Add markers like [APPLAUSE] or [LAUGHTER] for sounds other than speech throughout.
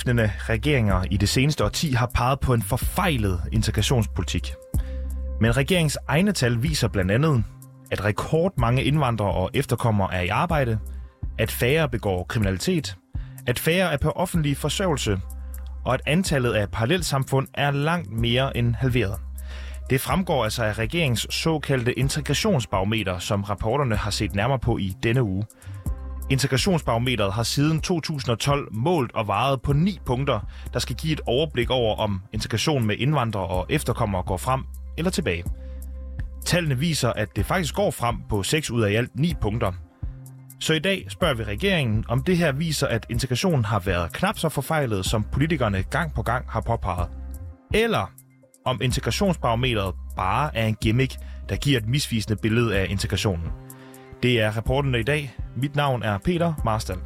skiftende regeringer i det seneste årti har peget på en forfejlet integrationspolitik. Men regeringens egne tal viser blandt andet, at rekordmange indvandrere og efterkommere er i arbejde, at færre begår kriminalitet, at færre er på offentlig forsørgelse, og at antallet af parallelsamfund er langt mere end halveret. Det fremgår altså af regeringens såkaldte integrationsbarometer, som rapporterne har set nærmere på i denne uge. Integrationsbarometeret har siden 2012 målt og varet på ni punkter, der skal give et overblik over, om integration med indvandrere og efterkommere går frem eller tilbage. Tallene viser, at det faktisk går frem på 6 ud af i alt 9 punkter. Så i dag spørger vi regeringen, om det her viser, at integrationen har været knap så forfejlet, som politikerne gang på gang har påpeget. Eller om integrationsbarometeret bare er en gimmick, der giver et misvisende billede af integrationen. Det er rapporten i dag. Mit navn er Peter Marstal.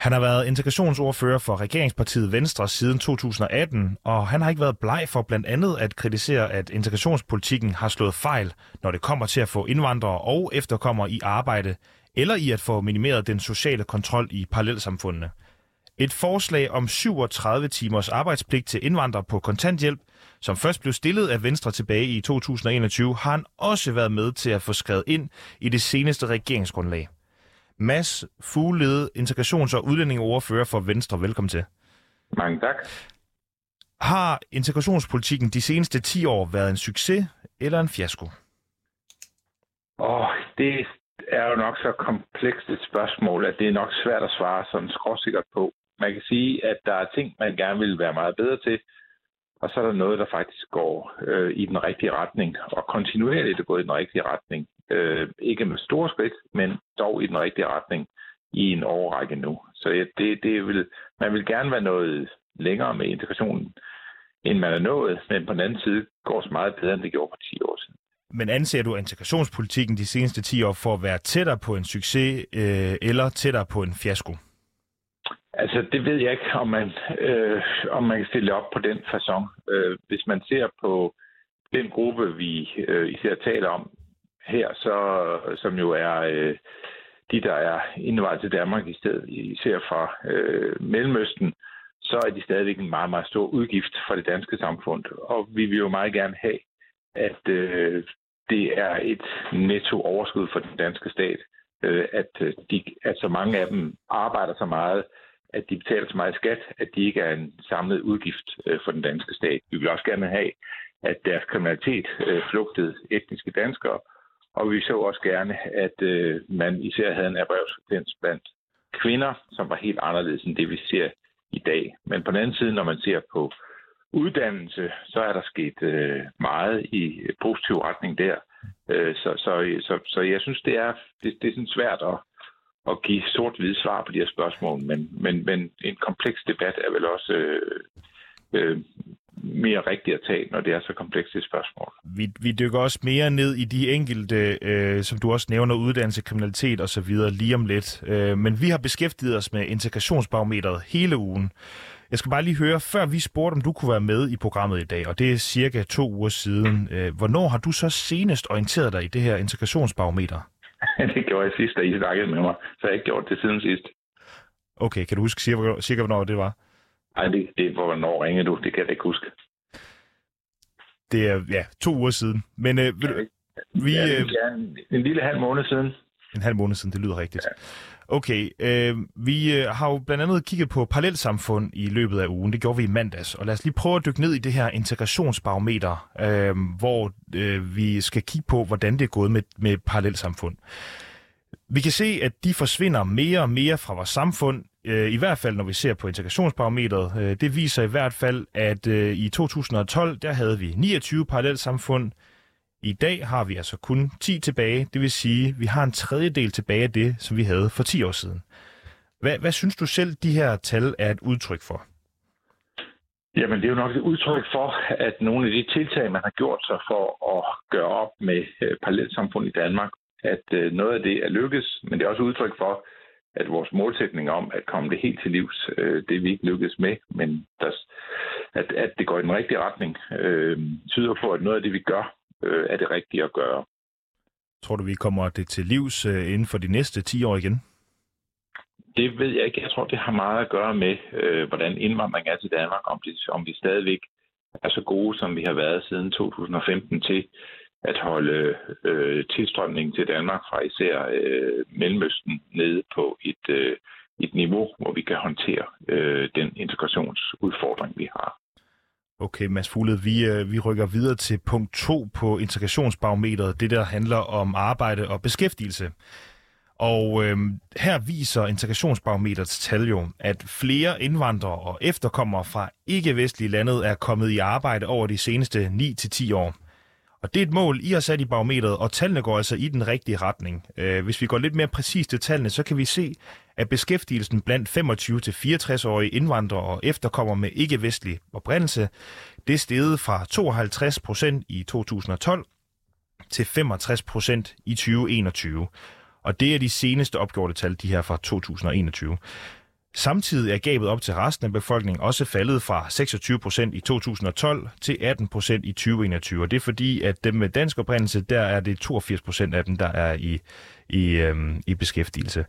Han har været integrationsordfører for regeringspartiet Venstre siden 2018, og han har ikke været bleg for blandt andet at kritisere, at integrationspolitikken har slået fejl, når det kommer til at få indvandrere og efterkommere i arbejde, eller i at få minimeret den sociale kontrol i parallelsamfundene. Et forslag om 37 timers arbejdspligt til indvandrere på kontanthjælp, som først blev stillet af Venstre tilbage i 2021, har han også været med til at få skrevet ind i det seneste regeringsgrundlag. Mads Fuglede, integrations- og udlændingeordfører for Venstre. Velkommen til. Mange tak. Har integrationspolitikken de seneste 10 år været en succes eller en fiasko? Åh, det er jo nok så komplekst et spørgsmål, at det er nok svært at svare sådan skråsikkert på. Man kan sige, at der er ting, man gerne vil være meget bedre til, og så er der noget, der faktisk går øh, i den rigtige retning, og kontinuerligt er gået i den rigtige retning. Øh, ikke med store skridt, men dog i den rigtige retning i en årrække nu. Så ja, det, det vil, man vil gerne være noget længere med integrationen, end man er nået, men på den anden side går det meget bedre, end det gjorde for 10 år siden. Men anser du integrationspolitikken de seneste 10 år for at være tættere på en succes øh, eller tættere på en fiasko? Altså, det ved jeg ikke, om man, øh, om man kan stille op på den façon. Øh, hvis man ser på den gruppe, vi øh, især taler om her, så, som jo er øh, de, der er indvejret til Danmark i stedet, især fra øh, Mellemøsten, så er de stadigvæk en meget, meget stor udgift for det danske samfund. Og vi vil jo meget gerne have, at øh, det er et netto overskud for den danske stat, øh, at, øh, de, at så mange af dem arbejder så meget, at de betaler så meget skat, at de ikke er en samlet udgift øh, for den danske stat. Vi vil også gerne have, at deres kriminalitet øh, flugtede etniske danskere, og vi så også gerne, at øh, man især havde en erhvervsfrekvens blandt kvinder, som var helt anderledes end det, vi ser i dag. Men på den anden side, når man ser på uddannelse, så er der sket øh, meget i positiv retning der. Øh, så, så, så, så jeg synes, det er, det, det er sådan svært at, at give sort-hvide svar på de her spørgsmål, men, men, men en kompleks debat er vel også øh, øh, mere rigtigt at tage, når det er så komplekst et spørgsmål. Vi, vi dykker også mere ned i de enkelte, øh, som du også nævner, uddannelse, kriminalitet osv. lige om lidt. Øh, men vi har beskæftiget os med integrationsbarometeret hele ugen. Jeg skal bare lige høre, før vi spurgte, om du kunne være med i programmet i dag, og det er cirka to uger siden. Øh, hvornår har du så senest orienteret dig i det her integrationsbarometer? [LAUGHS] det gjorde jeg sidst, da I snakkede med mig, så jeg har ikke gjort det siden sidst. Okay, kan du huske cirka, cirka hvornår det var? Nej, det, det hvornår ringede du, det kan jeg ikke huske. Det er, ja, to uger siden. Men øh, vil, vi... Ja, øh, en, en lille halv måned siden. En halv måned siden, det lyder rigtigt. Ja. Okay, øh, vi øh, har jo blandt andet kigget på parallelsamfund i løbet af ugen. Det gjorde vi i mandags. Og lad os lige prøve at dykke ned i det her integrationsbarometer, øh, hvor øh, vi skal kigge på, hvordan det er gået med, med parallelsamfund. Vi kan se, at de forsvinder mere og mere fra vores samfund, øh, i hvert fald når vi ser på integrationsbarometeret. Øh, det viser i hvert fald, at i 2012, der havde vi 29 parallelsamfund. I dag har vi altså kun 10 tilbage, det vil sige, at vi har en tredjedel tilbage af det, som vi havde for 10 år siden. Hvad, hvad synes du selv, de her tal er et udtryk for? Jamen, det er jo nok et udtryk for, at nogle af de tiltag, man har gjort sig for at gøre op med øh, parallelsamfund i Danmark, at øh, noget af det er lykkes, men det er også et udtryk for, at vores målsætning om at komme det helt til livs, øh, det vi ikke lykkes med, men der, at, at det går i den rigtige retning, øh, tyder på, at noget af det, vi gør, øh, er det rigtige at gøre. Tror du, vi kommer det til livs øh, inden for de næste 10 år igen? det ved jeg ikke. Jeg tror, det har meget at gøre med, øh, hvordan indvandring er til Danmark, om, det, om vi stadigvæk er så gode, som vi har været siden 2015 til at holde øh, tilstrømningen til Danmark fra især øh, Mellemøsten nede på et, øh, et niveau, hvor vi kan håndtere øh, den integrationsudfordring, vi har. Okay, Mads Fugled, vi, øh, vi rykker videre til punkt 2 på integrationsbarometeret, det der handler om arbejde og beskæftigelse. Og øh, her viser integrationsbarometerets tal jo, at flere indvandrere og efterkommere fra ikke-vestlige landet er kommet i arbejde over de seneste 9-10 år. Og det er et mål, I har sat i barometeret, og tallene går altså i den rigtige retning. Øh, hvis vi går lidt mere præcist til tallene, så kan vi se, at beskæftigelsen blandt 25-64-årige indvandrere og efterkommer med ikke-vestlig oprindelse, det steg steget fra 52 procent i 2012 til 65 procent i 2021. Og det er de seneste opgjorte tal, de her fra 2021. Samtidig er gabet op til resten af befolkningen også faldet fra 26 procent i 2012 til 18 procent i 2021. Og det er fordi, at dem med dansk oprindelse, der er det 82 procent af dem, der er i, i, øhm, i beskæftigelse.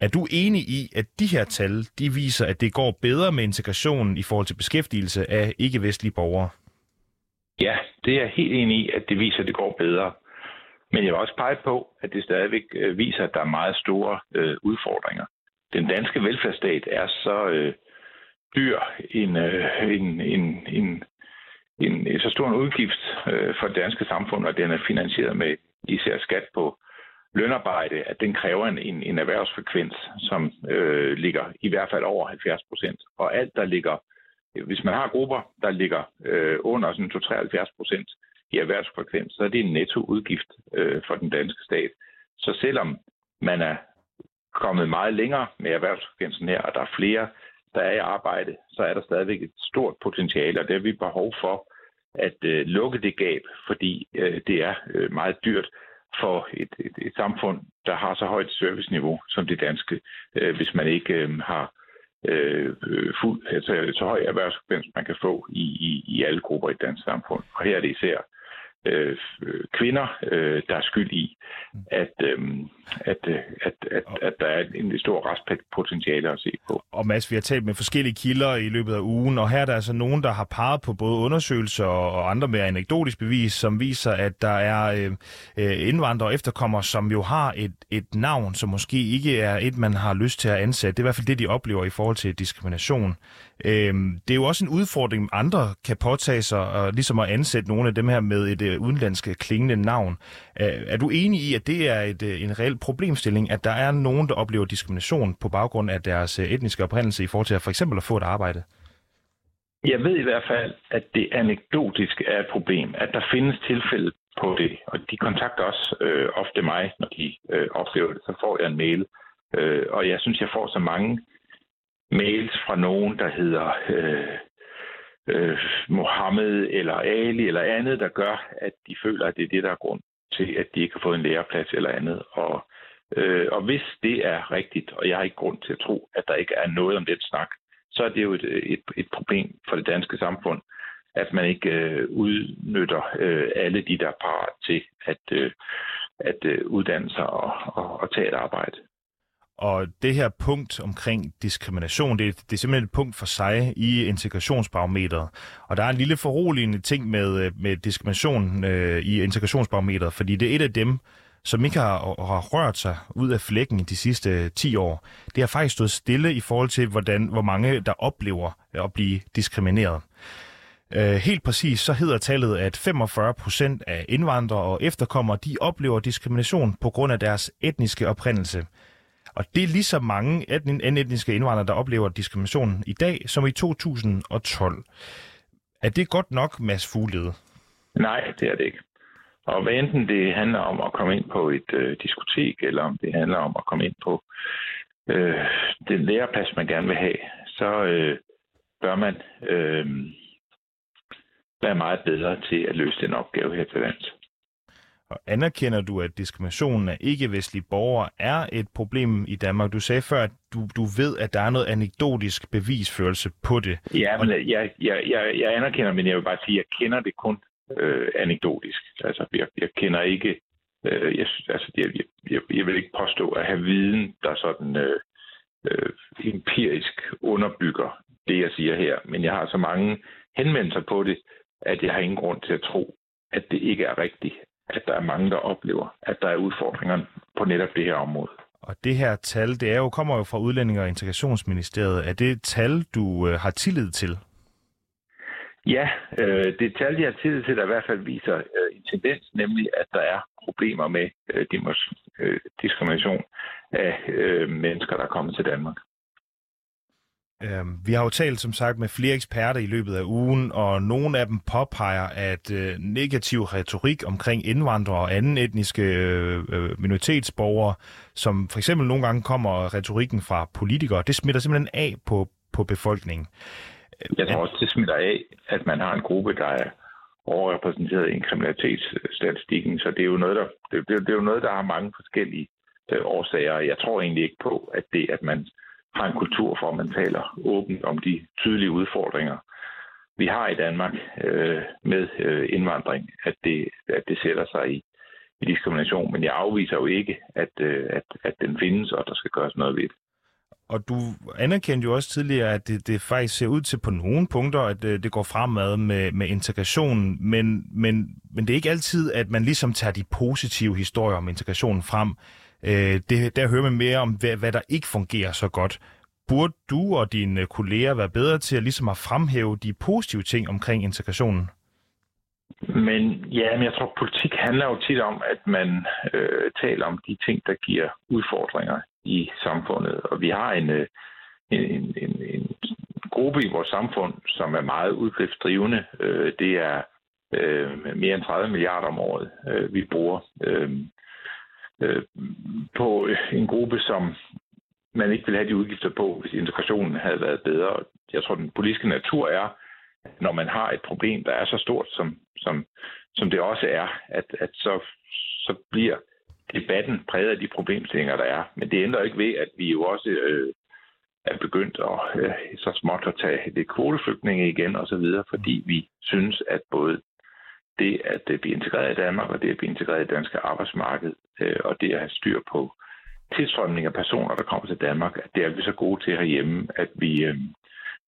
Er du enig i, at de her tal, de viser, at det går bedre med integrationen i forhold til beskæftigelse af ikke-vestlige borgere? Ja, det er jeg helt enig i, at det viser, at det går bedre. Men jeg vil også pege på, at det stadigvæk øh, viser, at der er meget store øh, udfordringer. Den danske velfærdsstat er så øh, dyr en, øh, en, en, en, en, en så stor en udgift øh, for det danske samfund, og den er finansieret med især skat på lønarbejde, at den kræver en, en, en erhvervsfrekvens, som øh, ligger i hvert fald over 70 procent. Og alt, der ligger, hvis man har grupper, der ligger øh, under sådan 73 procent i erhvervsfrekvens, så er det en nettoudgift øh, for den danske stat. Så selvom man er kommet meget længere med erhvervsfrekvensen her, og der er flere, der er i arbejde, så er der stadigvæk et stort potentiale, og det har vi behov for at øh, lukke det gab, fordi øh, det er øh, meget dyrt for et, et, et samfund, der har så højt serviceniveau som det danske, øh, hvis man ikke øh, har øh, fuld, altså, så høj erhvervsfrekvens, man kan få i, i, i alle grupper i et dansk samfund. Og her er det især øh, kvinder, øh, der er skyld i, at, øh, at, at, at, at der er en stor restpotentiale at se på. Og Mads, vi har talt med forskellige kilder i løbet af ugen, og her er der altså nogen, der har peget på både undersøgelser og andre med anekdotisk bevis, som viser, at der er øh, indvandrere og efterkommere, som jo har et, et navn, som måske ikke er et, man har lyst til at ansætte. Det er i hvert fald det, de oplever i forhold til diskrimination. Øh, det er jo også en udfordring, andre kan påtage sig, og ligesom at ansætte nogle af dem her med et øh, udenlandsk øh, klingende navn. Øh, er du enig i, at det er et, øh, en reel problemstilling, at der er nogen, der oplever diskrimination på baggrund af deres øh, etniske oprindelse i forhold til at for eksempel at få et arbejde? Jeg ved i hvert fald, at det anekdotisk er et problem, at der findes tilfælde på det, og de kontakter også øh, ofte mig, når de øh, oplever det, så får jeg en mail. Øh, og jeg synes, jeg får så mange mails fra nogen, der hedder øh, øh, Mohammed eller Ali eller andet, der gør, at de føler, at det er det, der er grund til, at de ikke har fået en læreplads eller andet. Og, øh, og hvis det er rigtigt, og jeg har ikke grund til at tro, at der ikke er noget om den snak, så er det jo et, et, et problem for det danske samfund, at man ikke øh, udnytter øh, alle de, der er parat til at, øh, at øh, uddanne sig og, og, og tage et arbejde. Og det her punkt omkring diskrimination, det, det er simpelthen et punkt for sig i integrationsbarometeret. Og der er en lille foruroligende ting med, øh, med diskrimination øh, i integrationsbarometeret, fordi det er et af dem, som ikke har, har rørt sig ud af flækken de sidste øh, 10 år. Det har faktisk stået stille i forhold til, hvordan, hvor mange der oplever øh, at blive diskrimineret. Øh, helt præcis så hedder tallet, at 45 procent af indvandrere og efterkommere, de oplever diskrimination på grund af deres etniske oprindelse. Og det er lige så mange etniske indvandrere, der oplever diskrimination i dag, som i 2012. Er det godt nok, Mads Fuglede? Nej, det er det ikke. Og hvad enten det handler om at komme ind på et øh, diskotek, eller om det handler om at komme ind på øh, den læreplads, man gerne vil have, så øh, bør man øh, være meget bedre til at løse den opgave her til lands. Og anerkender du, at diskriminationen af ikke-vestlige borgere er et problem i Danmark? Du sagde før, at du, du ved, at der er noget anekdotisk bevisførelse på det. Ja, men jeg, jeg, jeg, jeg anerkender, men jeg vil bare sige, at jeg kender det kun øh, anekdotisk. Altså, jeg, jeg kender ikke... Øh, jeg, altså, jeg, jeg, jeg vil ikke påstå at have viden, der sådan øh, øh, empirisk underbygger det, jeg siger her. Men jeg har så mange henvendelser på det, at jeg har ingen grund til at tro, at det ikke er rigtigt. At der er mange, der oplever, at der er udfordringer på netop det her område. Og det her tal, det er jo, kommer jo fra Udlænding- og Integrationsministeriet. Er det et tal, du øh, har tillid til? Ja, øh, det tal, jeg har tillid til, der i hvert fald viser øh, en tendens, nemlig at der er problemer med øh, øh, diskrimination af øh, mennesker, der er kommet til Danmark. Øhm, vi har jo talt som sagt med flere eksperter i løbet af ugen, og nogle af dem påpeger, at øh, negativ retorik omkring indvandrere og anden etniske øh, øh, minoritetsborgere, som for eksempel nogle gange kommer retorikken fra politikere, det smitter simpelthen af på, på befolkningen. Jeg tror også, det smitter af, at man har en gruppe, der er overrepræsenteret i kriminalitetsstatistikken, så det er jo noget, der, det, det, det er jo noget, der har mange forskellige øh, årsager. Jeg tror egentlig ikke på, at det, at man har en kultur for, at man taler åbent om de tydelige udfordringer, vi har i Danmark øh, med øh, indvandring, at det, at det sætter sig i, i diskrimination. Men jeg afviser jo ikke, at, øh, at, at den findes, og der skal gøres noget ved det. Og du anerkendte jo også tidligere, at det, det faktisk ser ud til på nogle punkter, at det, det går fremad med, med integrationen, men, men, men det er ikke altid, at man ligesom tager de positive historier om integrationen frem. Øh, det, der hører man mere om, hvad, hvad der ikke fungerer så godt. Burde du og dine kolleger være bedre til at ligesom at fremhæve de positive ting omkring integrationen? Men ja, men jeg tror, politik handler jo tit om, at man øh, taler om de ting, der giver udfordringer i samfundet. Og vi har en, øh, en, en, en gruppe i vores samfund, som er meget udgiftsdrivende. Øh, det er øh, mere end 30 milliarder om året, øh, vi bruger. Øh, øh, på en gruppe, som man ikke ville have de udgifter på, hvis integrationen havde været bedre. Jeg tror, den politiske natur er, når man har et problem, der er så stort, som, som, som det også er, at, at så, så bliver debatten præget af de problemstillinger, der er. Men det ændrer ikke ved, at vi jo også øh, er begyndt at, øh, så småt at tage det kvoteflygtninge igen og så videre, fordi vi synes, at både det at øh, blive integreret i Danmark og det at blive integreret i det danske arbejdsmarked øh, og det at have styr på tilstrømning af personer, der kommer til Danmark, at det er vi så gode til herhjemme, at vi øh,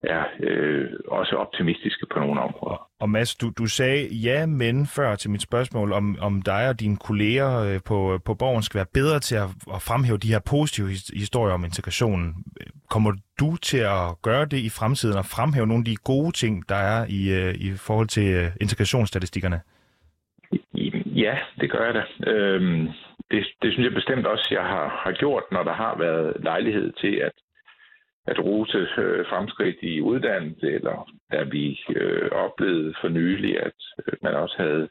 er øh, også optimistiske på nogle områder. Og Mads, du, du sagde ja, men før til mit spørgsmål, om, om dig og dine kolleger øh, på, på Borgen skal være bedre til at, at fremhæve de her positive historier om integrationen. Kommer du til at gøre det i fremtiden og fremhæve nogle af de gode ting, der er i, øh, i forhold til øh, integrationsstatistikkerne? Ja, det gør jeg da. Øhm, det, det synes jeg bestemt også, jeg har, har gjort, når der har været lejlighed til at, at rute øh, fremskridt i uddannelse, eller da vi øh, oplevede for nylig, at øh, man også havde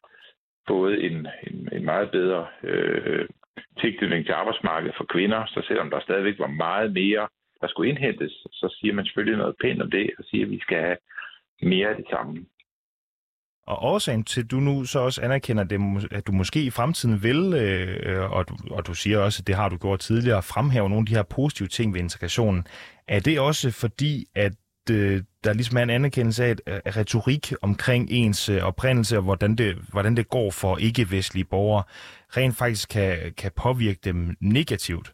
fået en, en, en meget bedre øh, tilknytning til arbejdsmarkedet for kvinder, så selvom der stadigvæk var meget mere, der skulle indhentes, så siger man selvfølgelig noget pænt om det, og siger, at vi skal have mere af det samme. Og årsagen til, at du nu så også anerkender, det, at du måske i fremtiden vil, øh, og, du, og du siger også, at det har du gjort tidligere, fremhæve nogle af de her positive ting ved integrationen, er det også fordi, at øh, der ligesom er en anerkendelse af, at retorik omkring ens øh, oprindelse og hvordan det, hvordan det går for ikke-vestlige borgere, rent faktisk kan, kan påvirke dem negativt?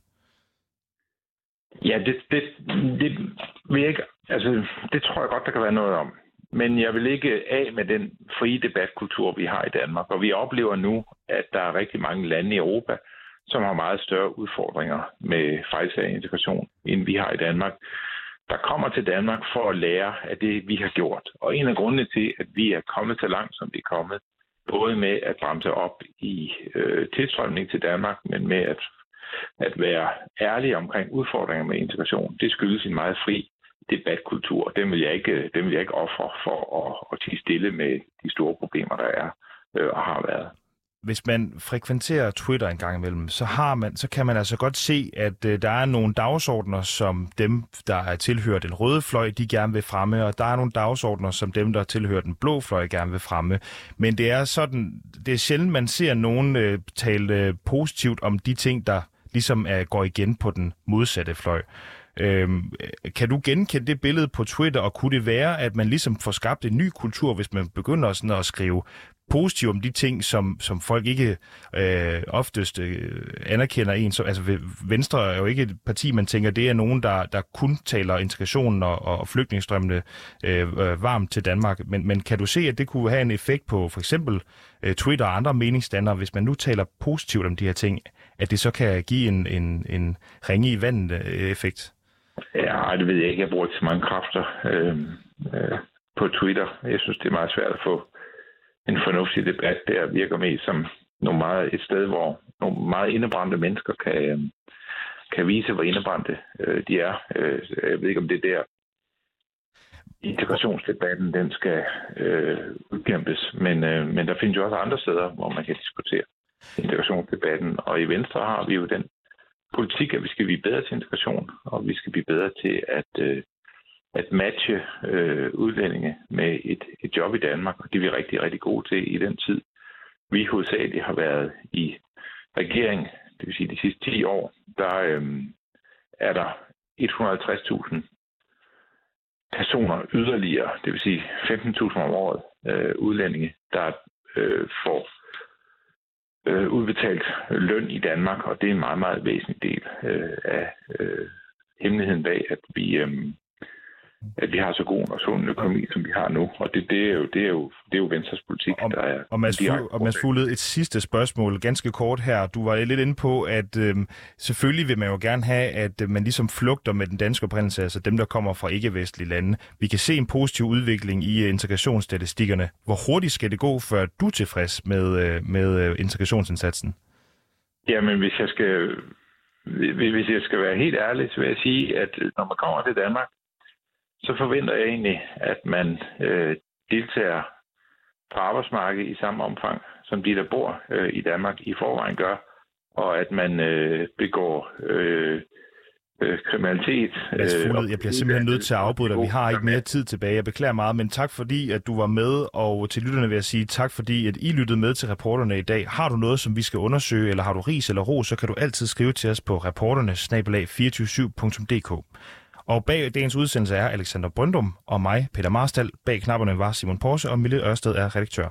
Ja, det, det, det vil jeg ikke, altså, det tror jeg godt, der kan være noget om. Men jeg vil ikke af med den frie debatkultur, vi har i Danmark. Og vi oplever nu, at der er rigtig mange lande i Europa, som har meget større udfordringer med fejlsager integration, end vi har i Danmark, der kommer til Danmark for at lære af det, vi har gjort. Og en af grundene til, at vi er kommet så langt, som vi er kommet, både med at bremse op i øh, tilstrømning til Danmark, men med at, at være ærlige omkring udfordringer med integration, det skyldes en meget fri debatkultur. Den vil jeg ikke, den vil jeg ikke ofre for at, at tige stille med de store problemer, der er øh, og har været hvis man frekventerer Twitter en gang imellem, så, har man, så kan man altså godt se, at øh, der er nogle dagsordner, som dem, der er tilhørt den røde fløj, de gerne vil fremme, og der er nogle dagsordner, som dem, der tilhører den blå fløj, gerne vil fremme. Men det er sådan, det er sjældent, man ser nogen øh, tale øh, positivt om de ting, der ligesom er, går igen på den modsatte fløj. Øhm, kan du genkende det billede på Twitter, og kunne det være, at man ligesom får skabt en ny kultur, hvis man begynder sådan at skrive positivt om de ting, som, som folk ikke øh, oftest øh, anerkender en. Så, altså Venstre er jo ikke et parti, man tænker, det er nogen, der, der kun taler integrationen og, og flygtningestrømmene øh, øh, varmt til Danmark. Men, men kan du se, at det kunne have en effekt på for eksempel øh, Twitter og andre meningsstandere, hvis man nu taler positivt om de her ting, at det så kan give en, en, en ringe i vandet øh, effekt? Ja, det ved jeg ikke. Jeg bruger ikke så mange kræfter øh, øh, på Twitter. Jeg synes, det er meget svært at få en fornuftig debat der. Virker mest som nogle meget, et sted, hvor nogle meget indebrændte mennesker kan, øh, kan vise, hvor indebrændte øh, de er. Øh, jeg ved ikke, om det er der, integrationsdebatten den skal øh, udkæmpes. Men, øh, men der findes jo også andre steder, hvor man kan diskutere integrationsdebatten. Og i Venstre har vi jo den politik, at vi skal blive bedre til integration, og vi skal blive bedre til at, øh, at matche øh, udlændinge med et, et job i Danmark, og det er vi rigtig, rigtig gode til i den tid. Vi hovedsageligt har været i regering, det vil sige de sidste 10 år, der øh, er der 150.000 personer yderligere, det vil sige 15.000 om året øh, udlændinge, der øh, får øh, udbetalt løn i Danmark, og det er en meget, meget væsentlig del øh, af øh, hemmeligheden bag, at vi, øh, at vi har så god og sund økonomi, som vi har nu. Og det, det, er, jo, det, er, jo, det er jo Venstres politik, og, der er... Og Mads, Fu- og Mads Fugled, et sidste spørgsmål, ganske kort her. Du var lidt inde på, at øh, selvfølgelig vil man jo gerne have, at øh, man ligesom flugter med den danske oprindelse, altså dem, der kommer fra ikke-vestlige lande. Vi kan se en positiv udvikling i uh, integrationsstatistikkerne. Hvor hurtigt skal det gå, før du er tilfreds med, uh, med uh, integrationsindsatsen? Jamen, hvis jeg skal hvis jeg skal være helt ærlig, så vil jeg sige, at når man kommer til Danmark, så forventer jeg egentlig, at man øh, deltager på arbejdsmarkedet i samme omfang, som de, der bor øh, i Danmark i forvejen gør, og at man øh, begår øh, øh, kriminalitet. Mads øh, Fugled, jeg bliver simpelthen nødt til at afbryde dig. Vi har ikke mere tid tilbage. Jeg beklager meget, men tak fordi, at du var med, og til lytterne vil jeg sige tak fordi, at I lyttede med til reporterne i dag. Har du noget, som vi skal undersøge, eller har du ris eller ro, så kan du altid skrive til os på reporterne 247dk og bag dagens udsendelse er Alexander Brøndum og mig, Peter Marstal. Bag knapperne var Simon Porse, og Mille Ørsted er redaktør.